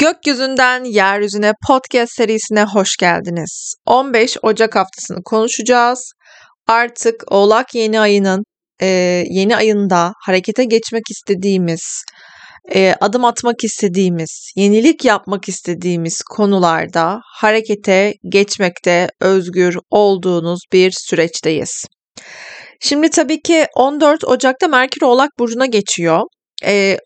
Gökyüzünden Yeryüzüne podcast serisine hoş geldiniz. 15 Ocak haftasını konuşacağız. Artık Oğlak yeni ayının e, yeni ayında harekete geçmek istediğimiz, e, adım atmak istediğimiz, yenilik yapmak istediğimiz konularda harekete geçmekte özgür olduğunuz bir süreçteyiz. Şimdi tabii ki 14 Ocak'ta Merkür Oğlak Burcu'na geçiyor. E,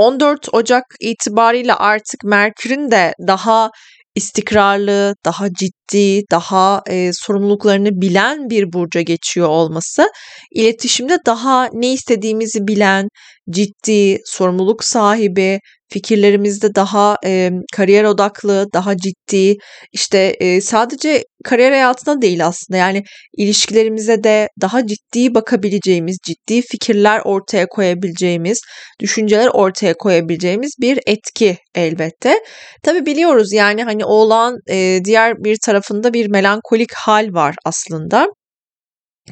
14 Ocak itibariyle artık Merkür'ün de daha istikrarlı, daha ciddi, daha e, sorumluluklarını bilen bir burca geçiyor olması, iletişimde daha ne istediğimizi bilen, ciddi, sorumluluk sahibi, fikirlerimizde daha e, kariyer odaklı, daha ciddi, işte e, sadece kariyer hayatına değil aslında yani ilişkilerimize de daha ciddi bakabileceğimiz, ciddi fikirler ortaya koyabileceğimiz, düşünceler ortaya koyabileceğimiz bir etki elbette. Tabi biliyoruz yani hani oğlan e, diğer bir tarafında bir melankolik hal var aslında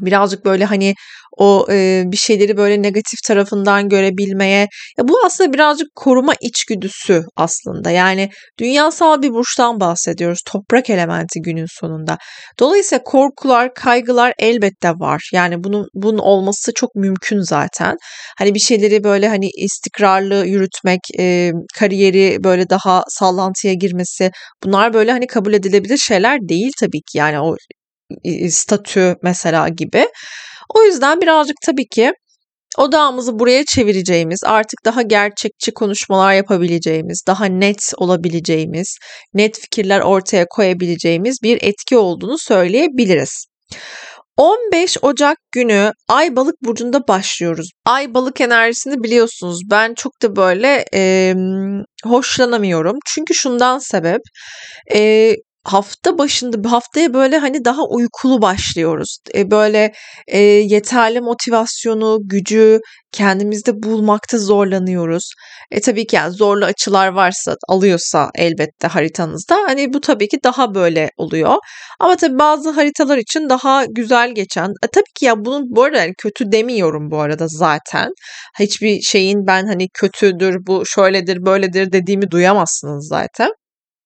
birazcık böyle hani o e, bir şeyleri böyle negatif tarafından görebilmeye ya bu aslında birazcık koruma içgüdüsü aslında. Yani dünyasal bir burçtan bahsediyoruz toprak elementi günün sonunda. Dolayısıyla korkular kaygılar elbette var. Yani bunun bunun olması çok mümkün zaten. Hani bir şeyleri böyle hani istikrarlı yürütmek e, kariyeri böyle daha sallantıya girmesi bunlar böyle hani kabul edilebilir şeyler değil tabii ki. Yani o statü mesela gibi. O yüzden birazcık tabii ki odağımızı buraya çevireceğimiz, artık daha gerçekçi konuşmalar yapabileceğimiz, daha net olabileceğimiz, net fikirler ortaya koyabileceğimiz bir etki olduğunu söyleyebiliriz. 15 Ocak günü Ay Balık burcunda başlıyoruz. Ay Balık enerjisini biliyorsunuz. Ben çok da böyle e, hoşlanamıyorum. Çünkü şundan sebep e, hafta başında haftaya böyle hani daha uykulu başlıyoruz. E, böyle e, yeterli motivasyonu, gücü kendimizde bulmakta zorlanıyoruz. E tabii ki yani zorlu açılar varsa, alıyorsa elbette haritanızda hani bu tabii ki daha böyle oluyor. Ama tabii bazı haritalar için daha güzel geçen. E tabii ki ya bunun bu arada yani kötü demiyorum bu arada zaten. Hiçbir şeyin ben hani kötüdür, bu şöyledir, böyledir dediğimi duyamazsınız zaten.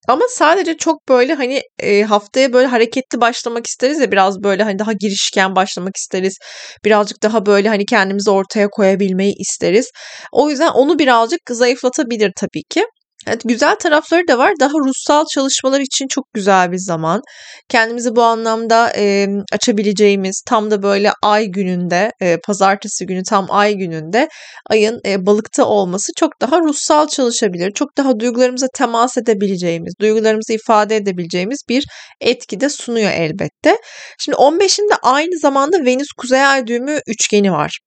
Ama sadece çok böyle hani e, haftaya böyle hareketli başlamak isteriz ya biraz böyle hani daha girişken başlamak isteriz. Birazcık daha böyle hani kendimizi ortaya koyabilmeyi isteriz. O yüzden onu birazcık zayıflatabilir tabii ki. Evet, güzel tarafları da var. Daha ruhsal çalışmalar için çok güzel bir zaman. Kendimizi bu anlamda e, açabileceğimiz tam da böyle ay gününde, e, pazartesi günü tam ay gününde ayın e, balıkta olması çok daha ruhsal çalışabilir. Çok daha duygularımıza temas edebileceğimiz, duygularımızı ifade edebileceğimiz bir etki de sunuyor elbette. Şimdi 15'inde aynı zamanda Venüs Kuzey Ay düğümü üçgeni var.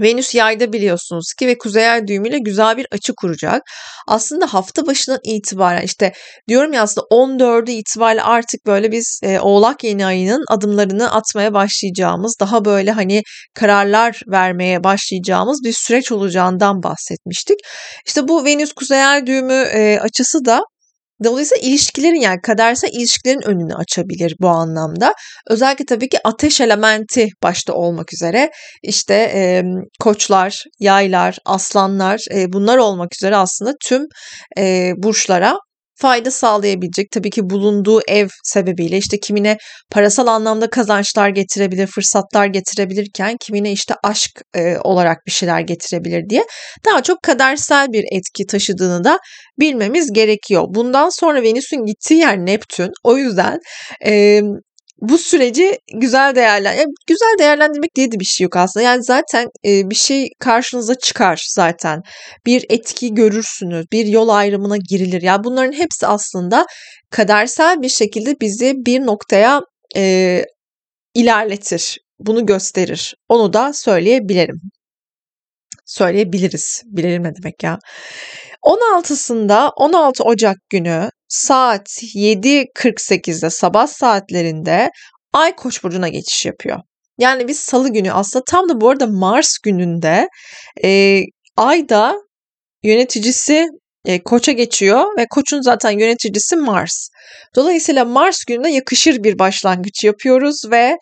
Venüs yayda biliyorsunuz ki ve kuzey ay düğümüyle güzel bir açı kuracak. Aslında hafta başından itibaren işte diyorum ya aslında 14'ü itibariyle artık böyle biz e, Oğlak yeni ayının adımlarını atmaya başlayacağımız, daha böyle hani kararlar vermeye başlayacağımız bir süreç olacağından bahsetmiştik. İşte bu Venüs kuzey ay düğümü e, açısı da Dolayısıyla ilişkilerin yani kadersel ilişkilerin önünü açabilir bu anlamda. Özellikle tabii ki ateş elementi başta olmak üzere işte e, koçlar, yaylar, aslanlar e, bunlar olmak üzere aslında tüm e, burçlara fayda sağlayabilecek tabii ki bulunduğu ev sebebiyle işte kimine parasal anlamda kazançlar getirebilir, fırsatlar getirebilirken kimine işte aşk e, olarak bir şeyler getirebilir diye daha çok kadersel bir etki taşıdığını da bilmemiz gerekiyor. Bundan sonra Venüs'ün gittiği yer Neptün. O yüzden e, bu süreci güzel değerlen yani güzel değerlendirmek diye de bir şey yok aslında. Yani zaten e, bir şey karşınıza çıkar zaten. Bir etki görürsünüz. Bir yol ayrımına girilir. Yani bunların hepsi aslında kadersel bir şekilde bizi bir noktaya e, ilerletir. Bunu gösterir. Onu da söyleyebilirim. Söyleyebiliriz. Bilelim ne demek ya. 16'sında 16 Ocak günü saat 7.48'de sabah saatlerinde Ay Koç burcuna geçiş yapıyor. Yani biz salı günü aslında tam da bu arada Mars gününde e, Ay'da yöneticisi e, Koç'a geçiyor ve Koç'un zaten yöneticisi Mars. Dolayısıyla Mars gününe yakışır bir başlangıç yapıyoruz ve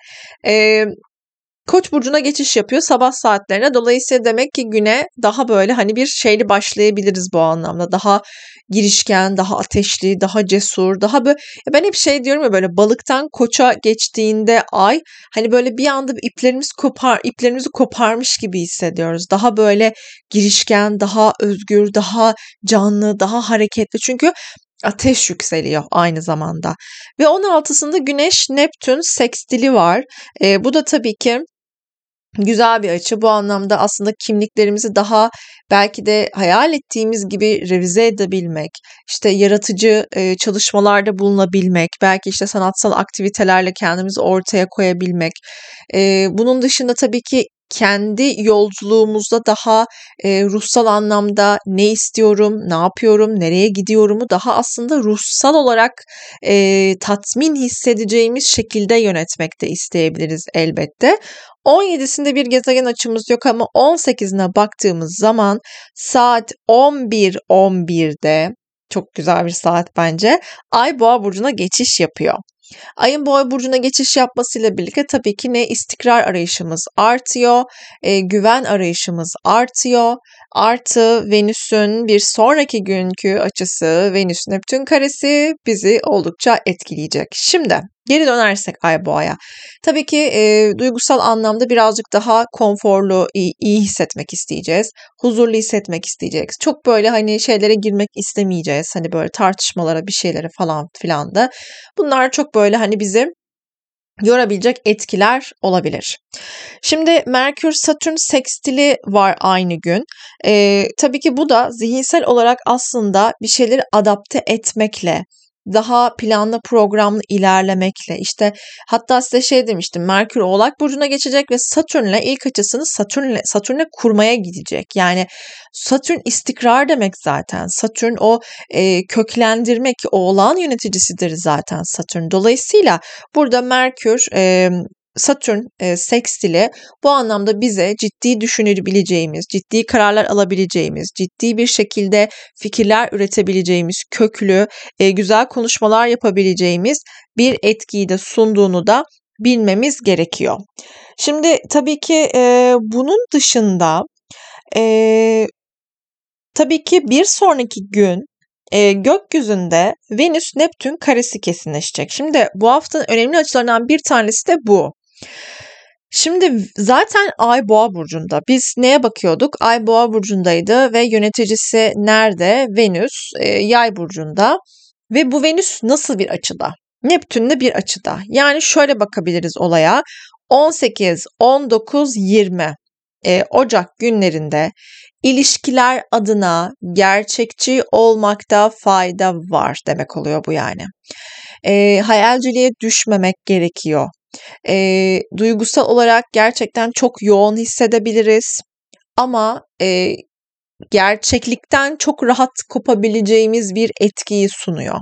e, Koç burcuna geçiş yapıyor sabah saatlerine. Dolayısıyla demek ki güne daha böyle hani bir şeyli başlayabiliriz bu anlamda. Daha girişken, daha ateşli, daha cesur, daha böyle ben hep şey diyorum ya böyle balıktan koça geçtiğinde ay hani böyle bir anda iplerimiz kopar iplerimizi koparmış gibi hissediyoruz. Daha böyle girişken, daha özgür, daha canlı, daha hareketli. Çünkü ateş yükseliyor aynı zamanda. Ve 16'sında Güneş Neptün sekstili var. E, bu da tabii ki güzel bir açı. Bu anlamda aslında kimliklerimizi daha belki de hayal ettiğimiz gibi revize edebilmek, işte yaratıcı e, çalışmalarda bulunabilmek, belki işte sanatsal aktivitelerle kendimizi ortaya koyabilmek. E, bunun dışında tabii ki kendi yolculuğumuzda daha e, ruhsal anlamda ne istiyorum, ne yapıyorum, nereye gidiyorumu daha aslında ruhsal olarak e, tatmin hissedeceğimiz şekilde yönetmek de isteyebiliriz elbette. 17'sinde bir gezegen açımız yok ama 18'ine baktığımız zaman saat 11.11'de çok güzel bir saat bence. Ay Boğa burcuna geçiş yapıyor. Ayın boğa burcuna geçiş yapmasıyla birlikte tabii ki ne istikrar arayışımız artıyor, e, güven arayışımız artıyor. Artı Venüs'ün bir sonraki günkü açısı Venüs Neptün karesi bizi oldukça etkileyecek. Şimdi Geri dönersek Ay Boğa'ya. Tabii ki e, duygusal anlamda birazcık daha konforlu, iyi, iyi hissetmek isteyeceğiz. Huzurlu hissetmek isteyeceğiz. Çok böyle hani şeylere girmek istemeyeceğiz. Hani böyle tartışmalara bir şeylere falan filan da. Bunlar çok böyle hani bizi yorabilecek etkiler olabilir. Şimdi Merkür Satürn sekstili var aynı gün. Ee, tabii ki bu da zihinsel olarak aslında bir şeyleri adapte etmekle, daha planlı programlı ilerlemekle işte hatta size şey demiştim Merkür Oğlak burcuna geçecek ve Satürn'le ilk açısını Satürn'le Satürn'e kurmaya gidecek. Yani Satürn istikrar demek zaten. Satürn o e, köklendirmek, oğlan yöneticisidir zaten Satürn. Dolayısıyla burada Merkür e, Satürn e, sekstili bu anlamda bize ciddi düşünebileceğimiz, ciddi kararlar alabileceğimiz, ciddi bir şekilde fikirler üretebileceğimiz, köklü, e, güzel konuşmalar yapabileceğimiz bir etkiyi de sunduğunu da bilmemiz gerekiyor. Şimdi tabii ki e, bunun dışında e, tabii ki bir sonraki gün e, gökyüzünde Venüs Neptün karesi kesinleşecek. Şimdi bu haftanın önemli açılarından bir tanesi de bu. Şimdi zaten Ay Boğa burcunda. Biz neye bakıyorduk? Ay Boğa burcundaydı ve yöneticisi nerede? Venüs e, Yay burcunda. Ve bu Venüs nasıl bir açıda? Neptün'le bir açıda. Yani şöyle bakabiliriz olaya. 18, 19, 20 e, Ocak günlerinde ilişkiler adına gerçekçi olmakta fayda var demek oluyor bu yani. E, hayalciliğe düşmemek gerekiyor e, duygusal olarak gerçekten çok yoğun hissedebiliriz. Ama e, gerçeklikten çok rahat kopabileceğimiz bir etkiyi sunuyor.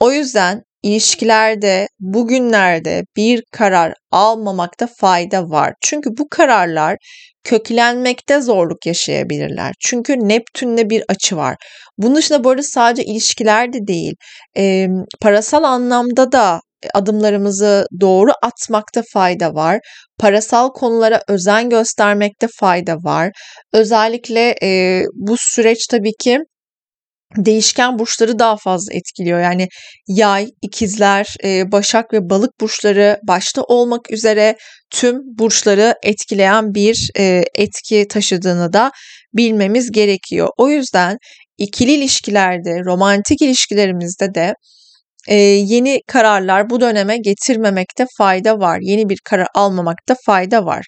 O yüzden ilişkilerde bugünlerde bir karar almamakta fayda var. Çünkü bu kararlar köklenmekte zorluk yaşayabilirler. Çünkü Neptün'le bir açı var. Bunun dışında bu arada sadece ilişkilerde değil, e, parasal anlamda da adımlarımızı doğru atmakta fayda var. Parasal konulara özen göstermekte fayda var. Özellikle e, bu süreç tabii ki değişken burçları daha fazla etkiliyor. Yani yay, ikizler, e, başak ve balık burçları başta olmak üzere tüm burçları etkileyen bir e, etki taşıdığını da bilmemiz gerekiyor. O yüzden ikili ilişkilerde, romantik ilişkilerimizde de e, yeni kararlar bu döneme getirmemekte fayda var. Yeni bir karar almamakta fayda var.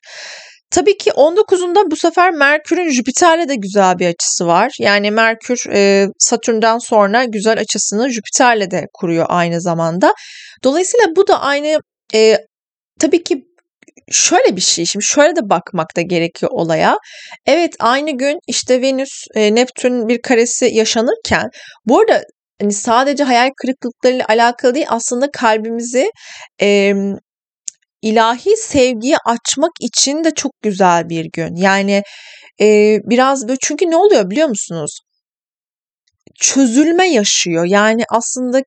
Tabii ki 19'unda bu sefer Merkür'ün Jüpiter'le de güzel bir açısı var. Yani Merkür e, Satürn'den sonra güzel açısını Jüpiter'le de kuruyor aynı zamanda. Dolayısıyla bu da aynı e, tabii ki şöyle bir şey şimdi şöyle de bakmak da gerekiyor olaya. Evet aynı gün işte Venüs e, Neptün bir karesi yaşanırken bu arada hani sadece hayal kırıklıklarıyla alakalı değil aslında kalbimizi e, ilahi sevgiye açmak için de çok güzel bir gün. Yani e, biraz böyle çünkü ne oluyor biliyor musunuz? çözülme yaşıyor. Yani aslında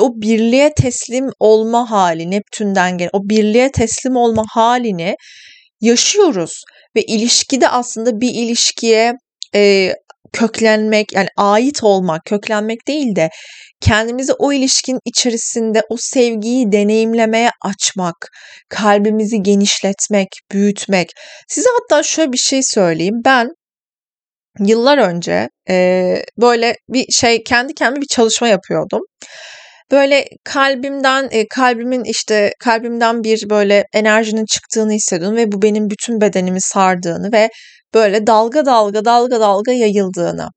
o birliğe teslim olma hali Neptün'den gelen o birliğe teslim olma halini yaşıyoruz ve ilişkide aslında bir ilişkiye e, köklenmek yani ait olmak, köklenmek değil de kendimizi o ilişkin içerisinde o sevgiyi deneyimlemeye açmak, kalbimizi genişletmek, büyütmek. Size hatta şöyle bir şey söyleyeyim. Ben yıllar önce e, böyle bir şey kendi kendime bir çalışma yapıyordum. Böyle kalbimden e, kalbimin işte kalbimden bir böyle enerjinin çıktığını hissediyordum ve bu benim bütün bedenimi sardığını ve böyle dalga dalga dalga dalga yayıldığını.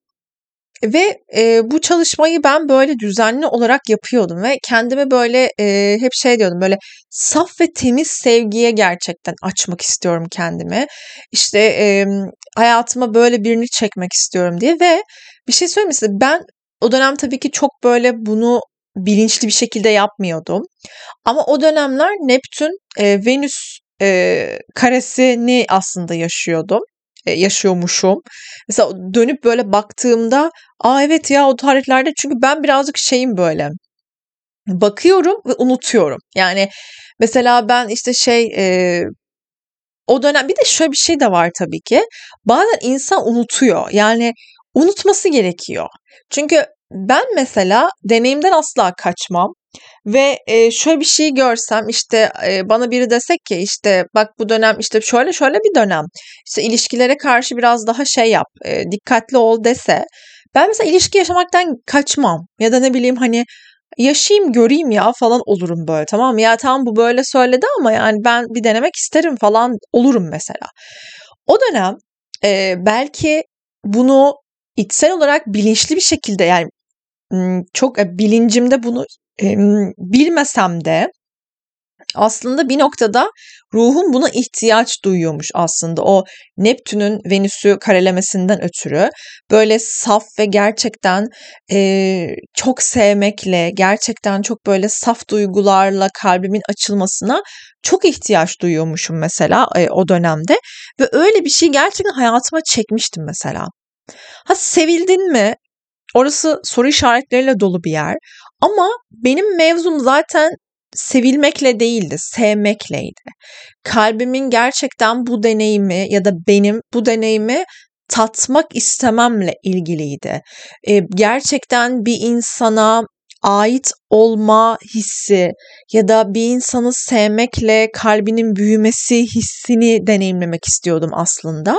Ve e, bu çalışmayı ben böyle düzenli olarak yapıyordum ve kendime böyle e, hep şey diyordum böyle saf ve temiz sevgiye gerçekten açmak istiyorum kendimi. İşte e, hayatıma böyle birini çekmek istiyorum diye ve bir şey söyleyeyim size ben o dönem tabii ki çok böyle bunu bilinçli bir şekilde yapmıyordum. Ama o dönemler Neptün e, Venüs e, karesini aslında yaşıyordum. E, yaşıyormuşum. Mesela dönüp böyle baktığımda aa evet ya o tarihlerde çünkü ben birazcık şeyim böyle bakıyorum ve unutuyorum. Yani mesela ben işte şey e, o dönem bir de şöyle bir şey de var tabii ki. Bazen insan unutuyor. Yani unutması gerekiyor. Çünkü ben mesela deneyimden asla kaçmam. Ve e, şöyle bir şey görsem işte e, bana biri desek ki işte bak bu dönem işte şöyle şöyle bir dönem işte ilişkilere karşı biraz daha şey yap e, dikkatli ol dese ben mesela ilişki yaşamaktan kaçmam ya da ne bileyim hani yaşayayım göreyim ya falan olurum böyle tamam? Ya tamam bu böyle söyledi ama yani ben bir denemek isterim falan olurum mesela. O dönem e, belki bunu içsel olarak bilinçli bir şekilde yani çok bilincimde bunu bilmesem de aslında bir noktada ruhum buna ihtiyaç duyuyormuş aslında o Neptün'ün Venüs'ü karelemesinden ötürü böyle saf ve gerçekten e, çok sevmekle gerçekten çok böyle saf duygularla kalbimin açılmasına çok ihtiyaç duyuyormuşum mesela e, o dönemde ve öyle bir şey gerçekten hayatıma çekmiştim mesela. Ha sevildin mi? Orası soru işaretleriyle dolu bir yer. Ama benim mevzum zaten sevilmekle değildi, sevmekleydi. Kalbimin gerçekten bu deneyimi ya da benim bu deneyimi tatmak istememle ilgiliydi. Ee, gerçekten bir insana ait olma hissi ya da bir insanı sevmekle kalbinin büyümesi hissini deneyimlemek istiyordum aslında.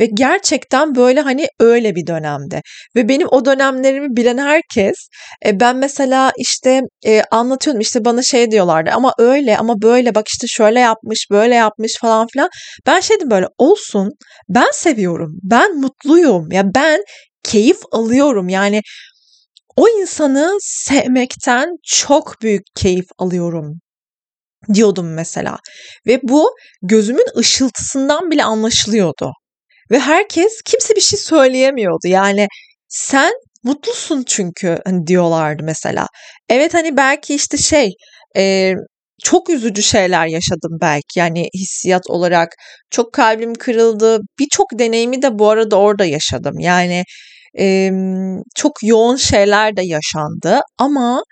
Ve gerçekten böyle hani öyle bir dönemde. Ve benim o dönemlerimi bilen herkes e, ben mesela işte e, anlatıyordum işte bana şey diyorlardı ama öyle ama böyle bak işte şöyle yapmış böyle yapmış falan filan. Ben şeydim böyle olsun ben seviyorum ben mutluyum ya ben keyif alıyorum yani o insanı sevmekten çok büyük keyif alıyorum diyordum mesela. Ve bu gözümün ışıltısından bile anlaşılıyordu. Ve herkes kimse bir şey söyleyemiyordu. Yani sen mutlusun çünkü hani diyorlardı mesela. Evet hani belki işte şey e, çok üzücü şeyler yaşadım belki yani hissiyat olarak çok kalbim kırıldı birçok deneyimi de bu arada orada yaşadım yani e, çok yoğun şeyler de yaşandı ama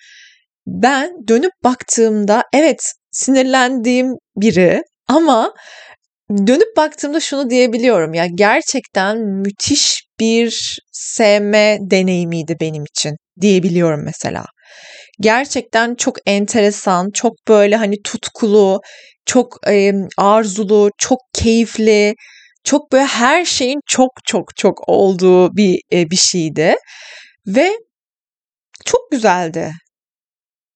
ben dönüp baktığımda evet sinirlendiğim biri ama dönüp baktığımda şunu diyebiliyorum ya gerçekten müthiş bir sevme deneyimiydi benim için diyebiliyorum mesela. Gerçekten çok enteresan, çok böyle hani tutkulu, çok e, arzulu, çok keyifli, çok böyle her şeyin çok çok çok olduğu bir e, bir şeydi ve çok güzeldi.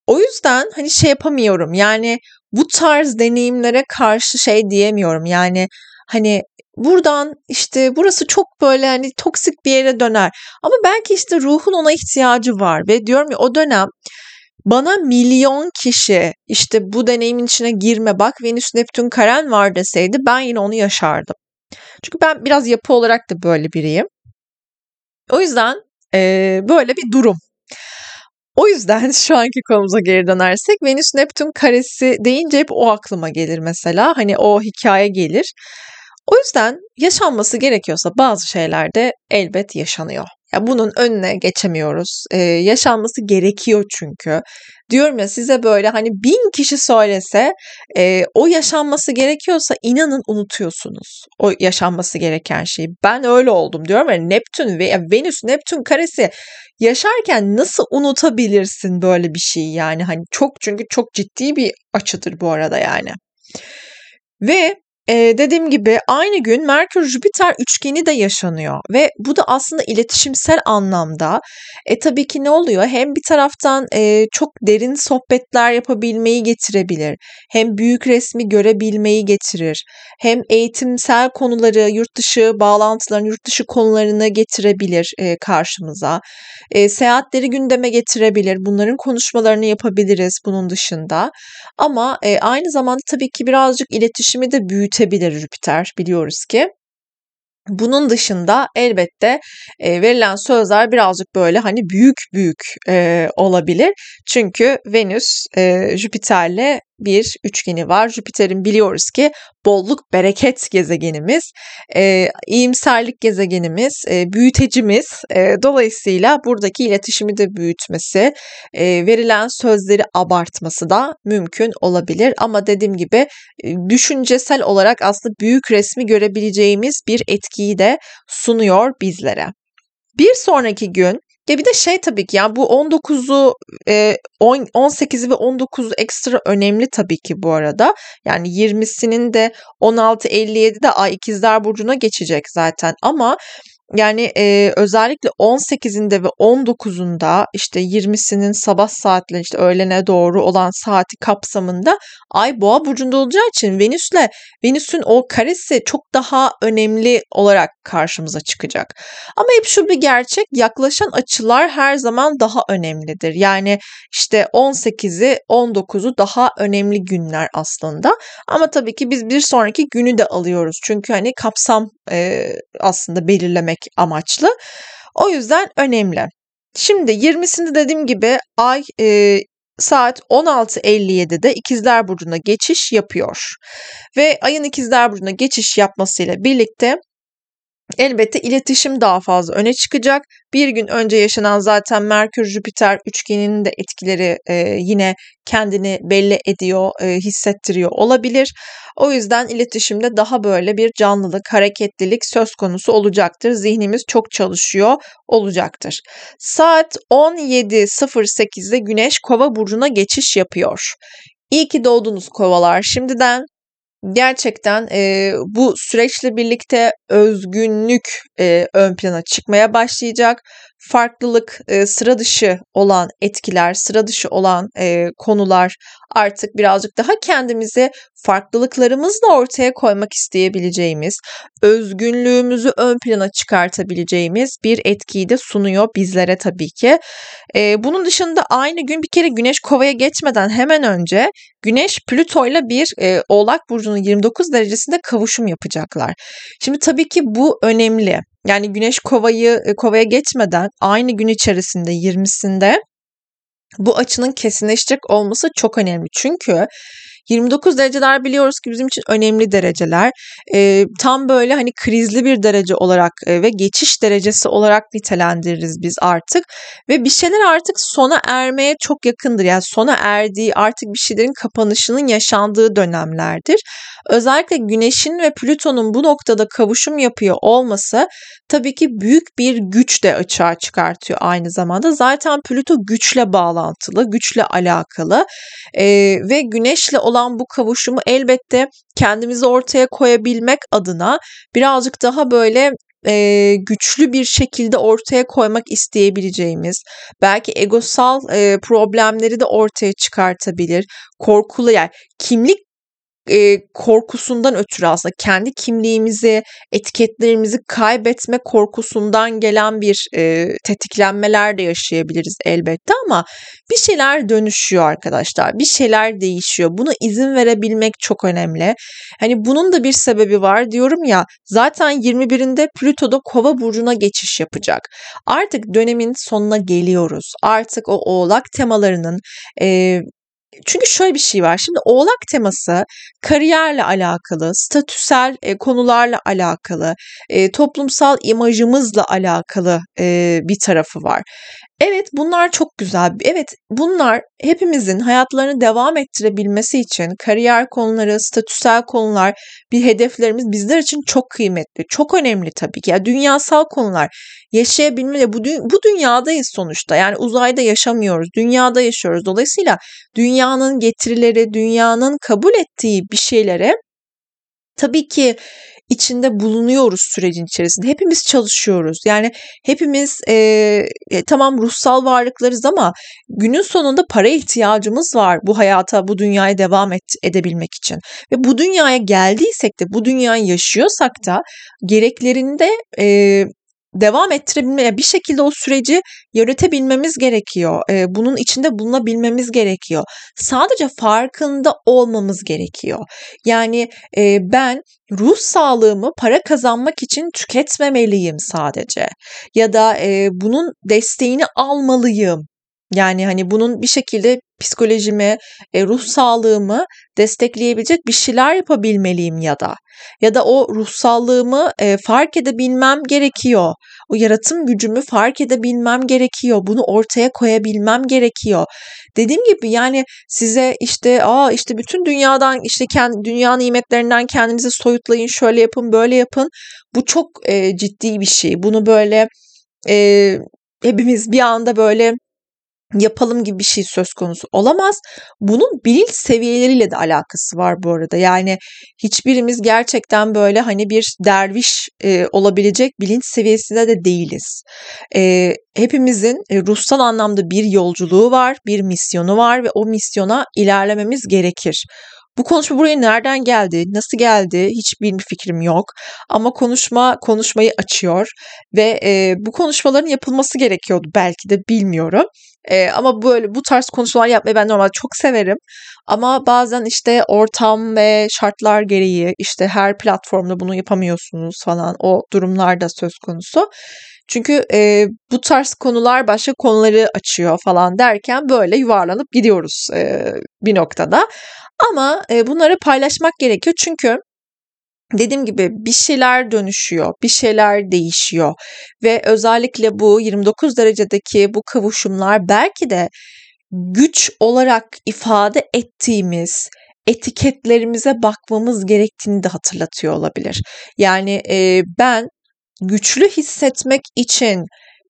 O yüzden hani şey yapamıyorum yani bu tarz deneyimlere karşı şey diyemiyorum. Yani hani buradan işte burası çok böyle hani toksik bir yere döner. Ama belki işte ruhun ona ihtiyacı var ve diyorum ya o dönem bana milyon kişi işte bu deneyimin içine girme bak Venüs Neptün karen var deseydi ben yine onu yaşardım. Çünkü ben biraz yapı olarak da böyle biriyim. O yüzden e, böyle bir durum. O yüzden şu anki konumuza geri dönersek Venüs Neptün karesi deyince hep o aklıma gelir mesela. Hani o hikaye gelir. O yüzden yaşanması gerekiyorsa bazı şeyler de elbet yaşanıyor. Ya bunun önüne geçemiyoruz. Ee, yaşanması gerekiyor çünkü. Diyorum ya size böyle hani bin kişi söylese e, o yaşanması gerekiyorsa inanın unutuyorsunuz o yaşanması gereken şeyi. Ben öyle oldum diyorum ya Neptün ve Venüs Neptün karesi yaşarken nasıl unutabilirsin böyle bir şeyi yani hani çok çünkü çok ciddi bir açıdır bu arada yani. Ve e, dediğim gibi aynı gün Merkür-Jüpiter üçgeni de yaşanıyor ve bu da aslında iletişimsel anlamda e, tabii ki ne oluyor? Hem bir taraftan e, çok derin sohbetler yapabilmeyi getirebilir, hem büyük resmi görebilmeyi getirir, hem eğitimsel konuları, yurt dışı bağlantılarını, yurt dışı konularını getirebilir e, karşımıza. E, seyahatleri gündeme getirebilir, bunların konuşmalarını yapabiliriz bunun dışında. Ama e, aynı zamanda tabii ki birazcık iletişimi de büyüt büyütebilir Jüpiter biliyoruz ki. Bunun dışında elbette e, verilen sözler birazcık böyle hani büyük büyük e, olabilir. Çünkü Venüs e, Jüpiter'le bir üçgeni var. Jüpiter'in biliyoruz ki bolluk bereket gezegenimiz, e, iyimserlik gezegenimiz, e, büyütecimiz. E, dolayısıyla buradaki iletişimi de büyütmesi, e, verilen sözleri abartması da mümkün olabilir. Ama dediğim gibi e, düşüncesel olarak aslında büyük resmi görebileceğimiz bir etkiyi de sunuyor bizlere. Bir sonraki gün ya bir de şey tabii ki yani bu 19'u e, 18'i ve 19'u ekstra önemli tabii ki bu arada. Yani 20'sinin de 16.57'de Ay ikizler Burcu'na geçecek zaten ama yani e, özellikle 18'inde ve 19'unda işte 20'sinin sabah saatleri işte öğlene doğru olan saati kapsamında Ay Boğa burcunda olacağı için Venüs'le Venüs'ün o karesi çok daha önemli olarak karşımıza çıkacak. Ama hep şu bir gerçek yaklaşan açılar her zaman daha önemlidir. Yani işte 18'i 19'u daha önemli günler aslında. Ama tabii ki biz bir sonraki günü de alıyoruz. Çünkü hani kapsam e, aslında belirlemek amaçlı. O yüzden önemli. Şimdi 20'sinde dediğim gibi ay e, saat 16.57'de İkizler Burcu'na geçiş yapıyor. Ve ayın İkizler Burcu'na geçiş yapmasıyla birlikte Elbette iletişim daha fazla öne çıkacak. Bir gün önce yaşanan zaten Merkür-Jüpiter üçgeninin de etkileri e, yine kendini belli ediyor, e, hissettiriyor olabilir. O yüzden iletişimde daha böyle bir canlılık, hareketlilik söz konusu olacaktır. Zihnimiz çok çalışıyor olacaktır. Saat 17.08'de Güneş Kova burcuna geçiş yapıyor. İyi ki doğdunuz kovalar şimdiden gerçekten e, bu süreçle birlikte özgünlük e, ön plana çıkmaya başlayacak farklılık, e, sıra dışı olan etkiler, sıra dışı olan e, konular artık birazcık daha kendimizi farklılıklarımızla ortaya koymak isteyebileceğimiz, özgünlüğümüzü ön plana çıkartabileceğimiz bir etkiyi de sunuyor bizlere tabii ki. E, bunun dışında aynı gün bir kere Güneş Kova'ya geçmeden hemen önce Güneş Plüto ile bir e, Oğlak Burcu'nun 29 derecesinde kavuşum yapacaklar. Şimdi tabii ki bu önemli. Yani Güneş Kova'yı e, Kova'ya geçmeden aynı gün içerisinde 20'sinde bu açının kesinleşecek olması çok önemli. Çünkü 29 dereceler biliyoruz ki bizim için önemli dereceler. E, tam böyle hani krizli bir derece olarak e, ve geçiş derecesi olarak nitelendiririz biz artık. Ve bir şeyler artık sona ermeye çok yakındır. Yani sona erdiği artık bir şeylerin kapanışının yaşandığı dönemlerdir. Özellikle Güneş'in ve Plüton'un bu noktada kavuşum yapıyor olması tabii ki büyük bir güç de açığa çıkartıyor aynı zamanda. Zaten Plüto güçle bağlantılı, güçle alakalı e, ve Güneş'le olan bu kavuşumu elbette kendimizi ortaya koyabilmek adına birazcık daha böyle e, güçlü bir şekilde ortaya koymak isteyebileceğimiz, belki egosal e, problemleri de ortaya çıkartabilir, korkulu yani kimlik e, korkusundan ötürü aslında kendi kimliğimizi, etiketlerimizi kaybetme korkusundan gelen bir e, tetiklenmeler de yaşayabiliriz elbette ama bir şeyler dönüşüyor arkadaşlar. Bir şeyler değişiyor. Buna izin verebilmek çok önemli. Hani bunun da bir sebebi var diyorum ya. Zaten 21'inde Plüto'da Kova burcuna geçiş yapacak. Artık dönemin sonuna geliyoruz. Artık o Oğlak temalarının e, çünkü şöyle bir şey var. Şimdi oğlak teması kariyerle alakalı, statüsel e, konularla alakalı, e, toplumsal imajımızla alakalı e, bir tarafı var. Evet bunlar çok güzel. Evet bunlar hepimizin hayatlarını devam ettirebilmesi için kariyer konuları, statüsel konular, bir hedeflerimiz bizler için çok kıymetli, çok önemli tabii ki. Yani dünyasal konular yaşayabilme bu, bu dünyadayız sonuçta. Yani uzayda yaşamıyoruz, dünyada yaşıyoruz. Dolayısıyla dünyanın getirileri, dünyanın kabul ettiği bir şeylere tabii ki içinde bulunuyoruz sürecin içerisinde. Hepimiz çalışıyoruz. Yani hepimiz e, e, tamam ruhsal varlıklarız ama günün sonunda para ihtiyacımız var bu hayata, bu dünyaya devam et, edebilmek için. Ve bu dünyaya geldiysek de, bu dünyayı yaşıyorsak da gereklerinde e, devam ettirebilme, bir şekilde o süreci yönetebilmemiz gerekiyor. E, bunun içinde bulunabilmemiz gerekiyor. Sadece farkında olmamız gerekiyor. Yani e, ben ruh sağlığımı para kazanmak için tüketmemeliyim sadece. Ya da e, bunun desteğini almalıyım. Yani hani bunun bir şekilde psikolojimi, e, ruh sağlığımı destekleyebilecek bir şeyler yapabilmeliyim ya da ya da o ruhsallığımı e, fark edebilmem gerekiyor. O yaratım gücümü fark edebilmem gerekiyor. Bunu ortaya koyabilmem gerekiyor. Dediğim gibi yani size işte aa işte bütün dünyadan işte kendi dünya nimetlerinden kendinizi soyutlayın, şöyle yapın, böyle yapın. Bu çok e, ciddi bir şey. Bunu böyle hepimiz bir anda böyle yapalım gibi bir şey söz konusu olamaz. Bunun bilinç seviyeleriyle de alakası var bu arada. Yani hiçbirimiz gerçekten böyle hani bir derviş e, olabilecek bilinç seviyesinde de değiliz. E, hepimizin e, ruhsal anlamda bir yolculuğu var, bir misyonu var ve o misyona ilerlememiz gerekir. Bu konuşma buraya nereden geldi, nasıl geldi hiçbir fikrim yok. Ama konuşma konuşmayı açıyor ve e, bu konuşmaların yapılması gerekiyordu belki de bilmiyorum. E, ama böyle bu tarz konuşmalar yapmayı ben normalde çok severim. Ama bazen işte ortam ve şartlar gereği işte her platformda bunu yapamıyorsunuz falan o durumlarda söz konusu. Çünkü e, bu tarz konular başka konuları açıyor falan derken böyle yuvarlanıp gidiyoruz e, bir noktada. Ama e, bunları paylaşmak gerekiyor çünkü dediğim gibi bir şeyler dönüşüyor, bir şeyler değişiyor ve özellikle bu 29 derecedeki bu kavuşumlar belki de güç olarak ifade ettiğimiz etiketlerimize bakmamız gerektiğini de hatırlatıyor olabilir. Yani e, ben güçlü hissetmek için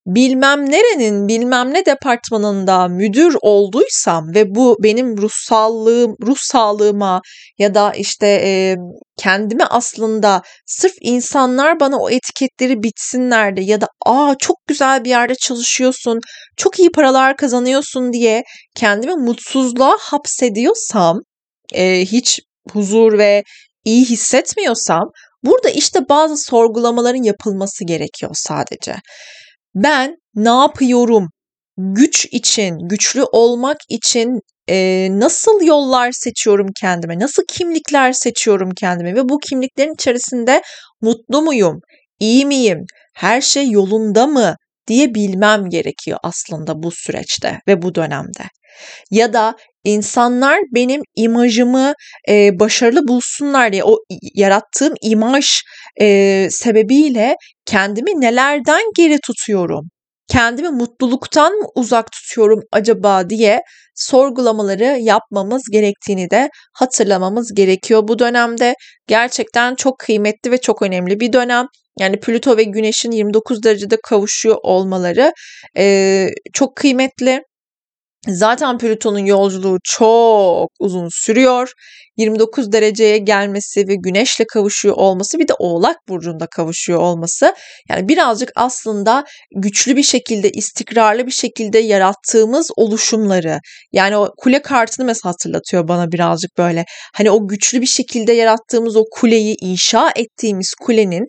bilmem nerenin bilmem ne departmanında müdür olduysam ve bu benim ruh sağlığım, ruh sağlığıma ya da işte e, kendimi aslında sırf insanlar bana o etiketleri bitsinler de ya da aa çok güzel bir yerde çalışıyorsun, çok iyi paralar kazanıyorsun. diye kendimi mutsuzluğa hapsediyorsam, e, hiç huzur ve iyi hissetmiyorsam burada işte bazı sorgulamaların yapılması gerekiyor sadece ben ne yapıyorum? Güç için, güçlü olmak için e, nasıl yollar seçiyorum kendime? Nasıl kimlikler seçiyorum kendime? Ve bu kimliklerin içerisinde mutlu muyum? İyi miyim? Her şey yolunda mı? diye bilmem gerekiyor aslında bu süreçte ve bu dönemde. Ya da insanlar benim imajımı e, başarılı bulsunlar diye o yarattığım imaj e, sebebiyle kendimi nelerden geri tutuyorum? Kendimi mutluluktan mı uzak tutuyorum acaba diye sorgulamaları yapmamız gerektiğini de hatırlamamız gerekiyor bu dönemde. Gerçekten çok kıymetli ve çok önemli bir dönem. Yani Plüto ve Güneş'in 29 derecede kavuşuyor olmaları e, çok kıymetli. Zaten Plüton'un yolculuğu çok uzun sürüyor. 29 dereceye gelmesi ve güneşle kavuşuyor olması bir de Oğlak burcunda kavuşuyor olması yani birazcık aslında güçlü bir şekilde istikrarlı bir şekilde yarattığımız oluşumları yani o kule kartını mesela hatırlatıyor bana birazcık böyle hani o güçlü bir şekilde yarattığımız o kuleyi inşa ettiğimiz kulenin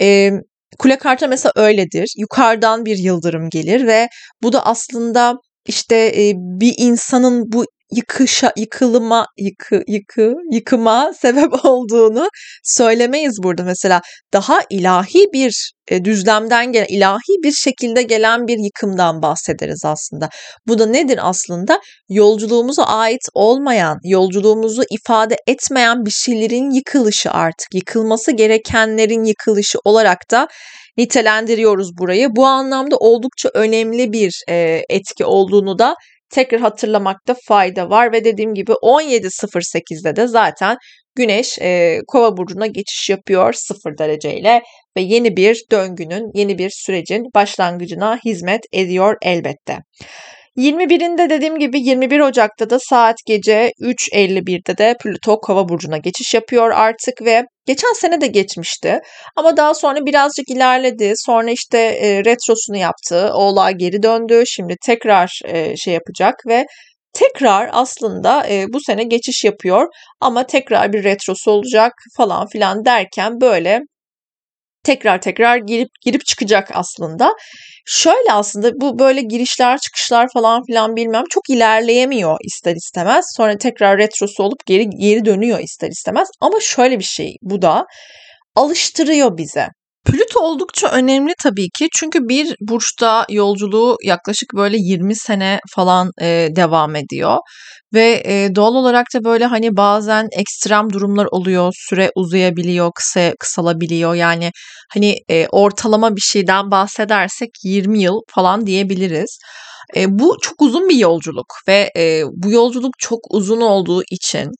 e, kule kartı mesela öyledir yukarıdan bir yıldırım gelir ve bu da aslında işte e, bir insanın bu yıkışa, yıkılıma, yıkı, yıkı, yıkıma sebep olduğunu söylemeyiz burada. Mesela daha ilahi bir e, düzlemden gelen, ilahi bir şekilde gelen bir yıkımdan bahsederiz aslında. Bu da nedir aslında? Yolculuğumuza ait olmayan, yolculuğumuzu ifade etmeyen bir şeylerin yıkılışı artık. Yıkılması gerekenlerin yıkılışı olarak da nitelendiriyoruz burayı. Bu anlamda oldukça önemli bir e, etki olduğunu da tekrar hatırlamakta fayda var ve dediğim gibi 17.08'de de zaten Güneş e, Kova burcuna geçiş yapıyor 0 dereceyle ve yeni bir döngünün, yeni bir sürecin başlangıcına hizmet ediyor elbette. 21'inde dediğim gibi 21 Ocak'ta da saat gece 3.51'de de Plüto Kova burcuna geçiş yapıyor artık ve geçen sene de geçmişti ama daha sonra birazcık ilerledi. Sonra işte e, retrosunu yaptı. Oğlağa geri döndü. Şimdi tekrar e, şey yapacak ve tekrar aslında e, bu sene geçiş yapıyor ama tekrar bir retrosu olacak falan filan derken böyle tekrar tekrar girip girip çıkacak aslında. Şöyle aslında bu böyle girişler çıkışlar falan filan bilmem çok ilerleyemiyor ister istemez. Sonra tekrar retrosu olup geri geri dönüyor ister istemez. Ama şöyle bir şey bu da alıştırıyor bize. Plüto oldukça önemli tabii ki çünkü bir burçta yolculuğu yaklaşık böyle 20 sene falan e, devam ediyor ve e, doğal olarak da böyle hani bazen ekstrem durumlar oluyor, süre uzayabiliyor, kısa kısalabiliyor. Yani hani e, ortalama bir şeyden bahsedersek 20 yıl falan diyebiliriz. E, bu çok uzun bir yolculuk ve e, bu yolculuk çok uzun olduğu için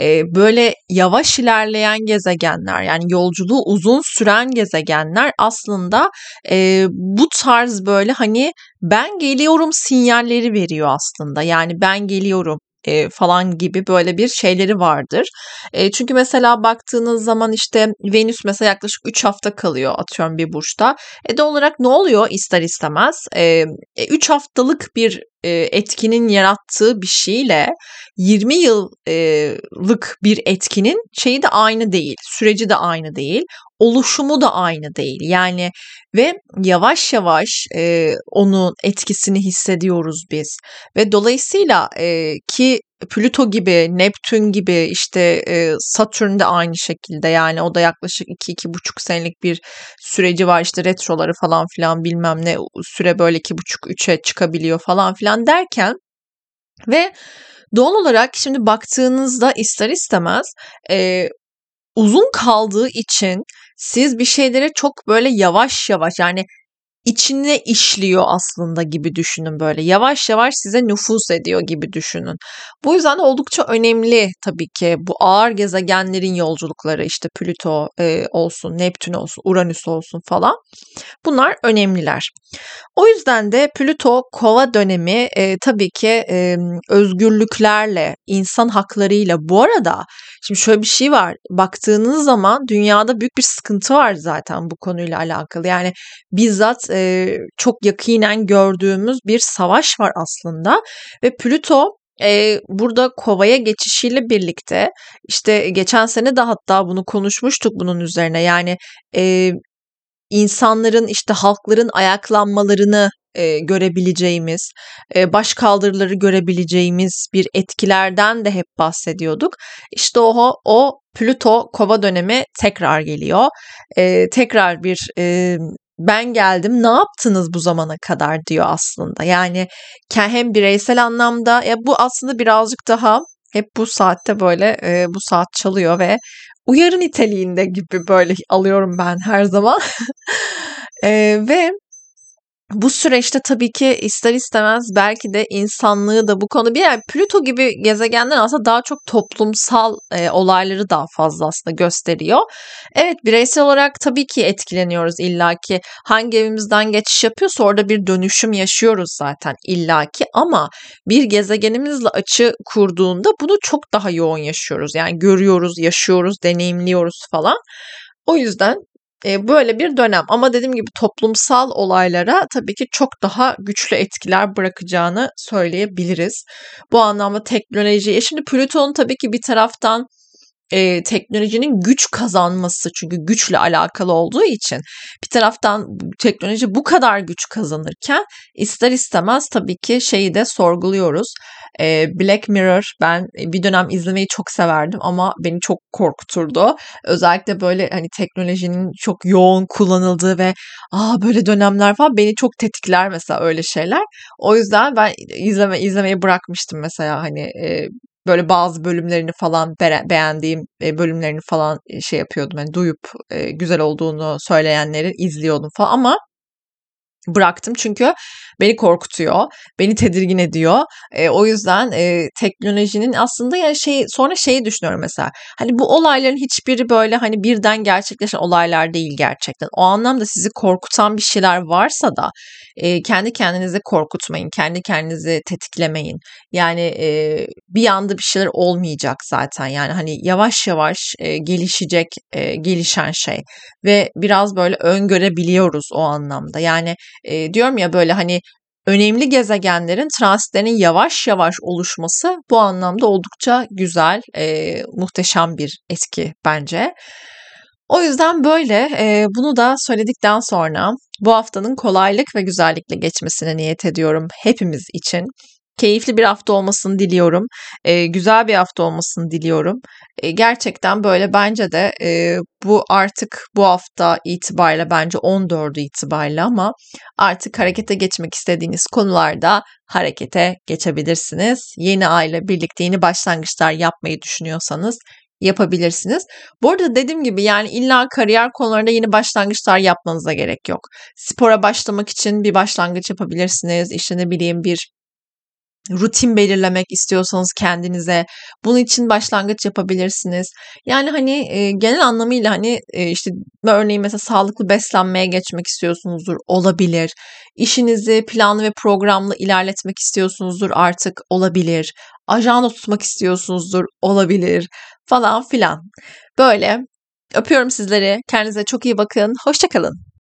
e, böyle yavaş ilerleyen gezegenler yani yolculuğu uzun süren gezegenler aslında e, bu tarz böyle hani ben geliyorum sinyalleri veriyor aslında. Yani ben geliyorum e, falan gibi böyle bir şeyleri vardır. E, çünkü mesela baktığınız zaman işte Venüs mesela yaklaşık 3 hafta kalıyor atıyorum bir burçta. E de olarak ne oluyor ister istemez? 3 e, e, haftalık bir e, etkinin yarattığı bir şeyle 20 yıllık bir etkinin şeyi de aynı değil, süreci de aynı değil, oluşumu da aynı değil. Yani ve yavaş yavaş e, onun etkisini hissediyoruz biz. Ve dolayısıyla e, ki Plüto gibi, Neptün gibi işte e, Satürn de aynı şekilde. Yani o da yaklaşık 2-2,5 senelik bir süreci var. İşte retroları falan filan bilmem ne süre böyle 2,5-3'e çıkabiliyor falan filan derken ve doğal olarak şimdi baktığınızda ister istemez e, uzun kaldığı için siz bir şeylere çok böyle yavaş yavaş yani içine işliyor aslında gibi düşünün böyle. Yavaş yavaş size nüfus ediyor gibi düşünün. Bu yüzden oldukça önemli tabii ki bu ağır gezegenlerin yolculukları işte Plüto e, olsun, Neptün olsun, Uranüs olsun falan. Bunlar önemliler. O yüzden de Plüto kova dönemi e, tabii ki e, özgürlüklerle, insan haklarıyla bu arada şimdi şöyle bir şey var. Baktığınız zaman dünyada büyük bir sıkıntı var zaten bu konuyla alakalı. Yani bizzat e, çok yakinen gördüğümüz bir savaş var aslında ve Plüto e, burada kovaya geçişiyle birlikte işte geçen sene de hatta bunu konuşmuştuk bunun üzerine yani e, insanların işte halkların ayaklanmalarını e, görebileceğimiz, e, baş kaldırıları görebileceğimiz bir etkilerden de hep bahsediyorduk. İşte o o Plüto kova dönemi tekrar geliyor. E, tekrar bir ben geldim ne yaptınız bu zamana kadar diyor aslında. Yani hem bireysel anlamda ya bu aslında birazcık daha hep bu saatte böyle bu saat çalıyor ve uyarı niteliğinde gibi böyle alıyorum ben her zaman. ve bu süreçte tabii ki ister istemez belki de insanlığı da bu konu bir yani Plüto gibi gezegenler aslında daha çok toplumsal e, olayları daha fazla aslında gösteriyor. Evet bireysel olarak tabii ki etkileniyoruz illaki hangi evimizden geçiş yapıyorsa orada bir dönüşüm yaşıyoruz zaten illaki ama bir gezegenimizle açı kurduğunda bunu çok daha yoğun yaşıyoruz. Yani görüyoruz, yaşıyoruz, deneyimliyoruz falan. O yüzden böyle bir dönem ama dediğim gibi toplumsal olaylara tabii ki çok daha güçlü etkiler bırakacağını söyleyebiliriz. Bu anlamda teknoloji, e şimdi Plüton'un tabii ki bir taraftan e, teknolojinin güç kazanması çünkü güçle alakalı olduğu için bir taraftan teknoloji bu kadar güç kazanırken ister istemez tabii ki şeyi de sorguluyoruz. E, Black Mirror ben bir dönem izlemeyi çok severdim ama beni çok korkuturdu. Özellikle böyle hani teknolojinin çok yoğun kullanıldığı ve aa böyle dönemler falan beni çok tetikler mesela öyle şeyler. O yüzden ben izleme izlemeyi bırakmıştım mesela hani e, böyle bazı bölümlerini falan beğendiğim e, bölümlerini falan e, şey yapıyordum. Yani duyup e, güzel olduğunu söyleyenleri izliyordum falan ama bıraktım çünkü beni korkutuyor, beni tedirgin ediyor. E, o yüzden e, teknolojinin aslında ya şey sonra şeyi düşünüyorum mesela. Hani bu olayların hiçbiri böyle hani birden gerçekleşen olaylar değil gerçekten. O anlamda sizi korkutan bir şeyler varsa da e, kendi kendinizi korkutmayın, kendi kendinizi tetiklemeyin. Yani e, bir anda bir şeyler olmayacak zaten. Yani hani yavaş yavaş e, gelişecek, e, gelişen şey ve biraz böyle öngörebiliyoruz o anlamda. Yani e, diyorum ya böyle hani önemli gezegenlerin transitlerinin yavaş yavaş oluşması bu anlamda oldukça güzel, e, muhteşem bir etki bence. O yüzden böyle e, bunu da söyledikten sonra bu haftanın kolaylık ve güzellikle geçmesine niyet ediyorum hepimiz için. Keyifli bir hafta olmasını diliyorum. E, güzel bir hafta olmasını diliyorum. E, gerçekten böyle bence de e, bu artık bu hafta itibariyle bence 14'ü itibariyle ama artık harekete geçmek istediğiniz konularda harekete geçebilirsiniz. Yeni aile birlikte yeni başlangıçlar yapmayı düşünüyorsanız yapabilirsiniz. Bu arada dediğim gibi yani illa kariyer konularında yeni başlangıçlar yapmanıza gerek yok. Spora başlamak için bir başlangıç yapabilirsiniz. İşte ne bileyim bir rutin belirlemek istiyorsanız kendinize bunun için başlangıç yapabilirsiniz. Yani hani e, genel anlamıyla hani e, işte örneğin mesela sağlıklı beslenmeye geçmek istiyorsunuzdur olabilir. İşinizi planlı ve programlı ilerletmek istiyorsunuzdur artık olabilir. Ajanda tutmak istiyorsunuzdur olabilir falan filan. Böyle öpüyorum sizleri. Kendinize çok iyi bakın. Hoşçakalın.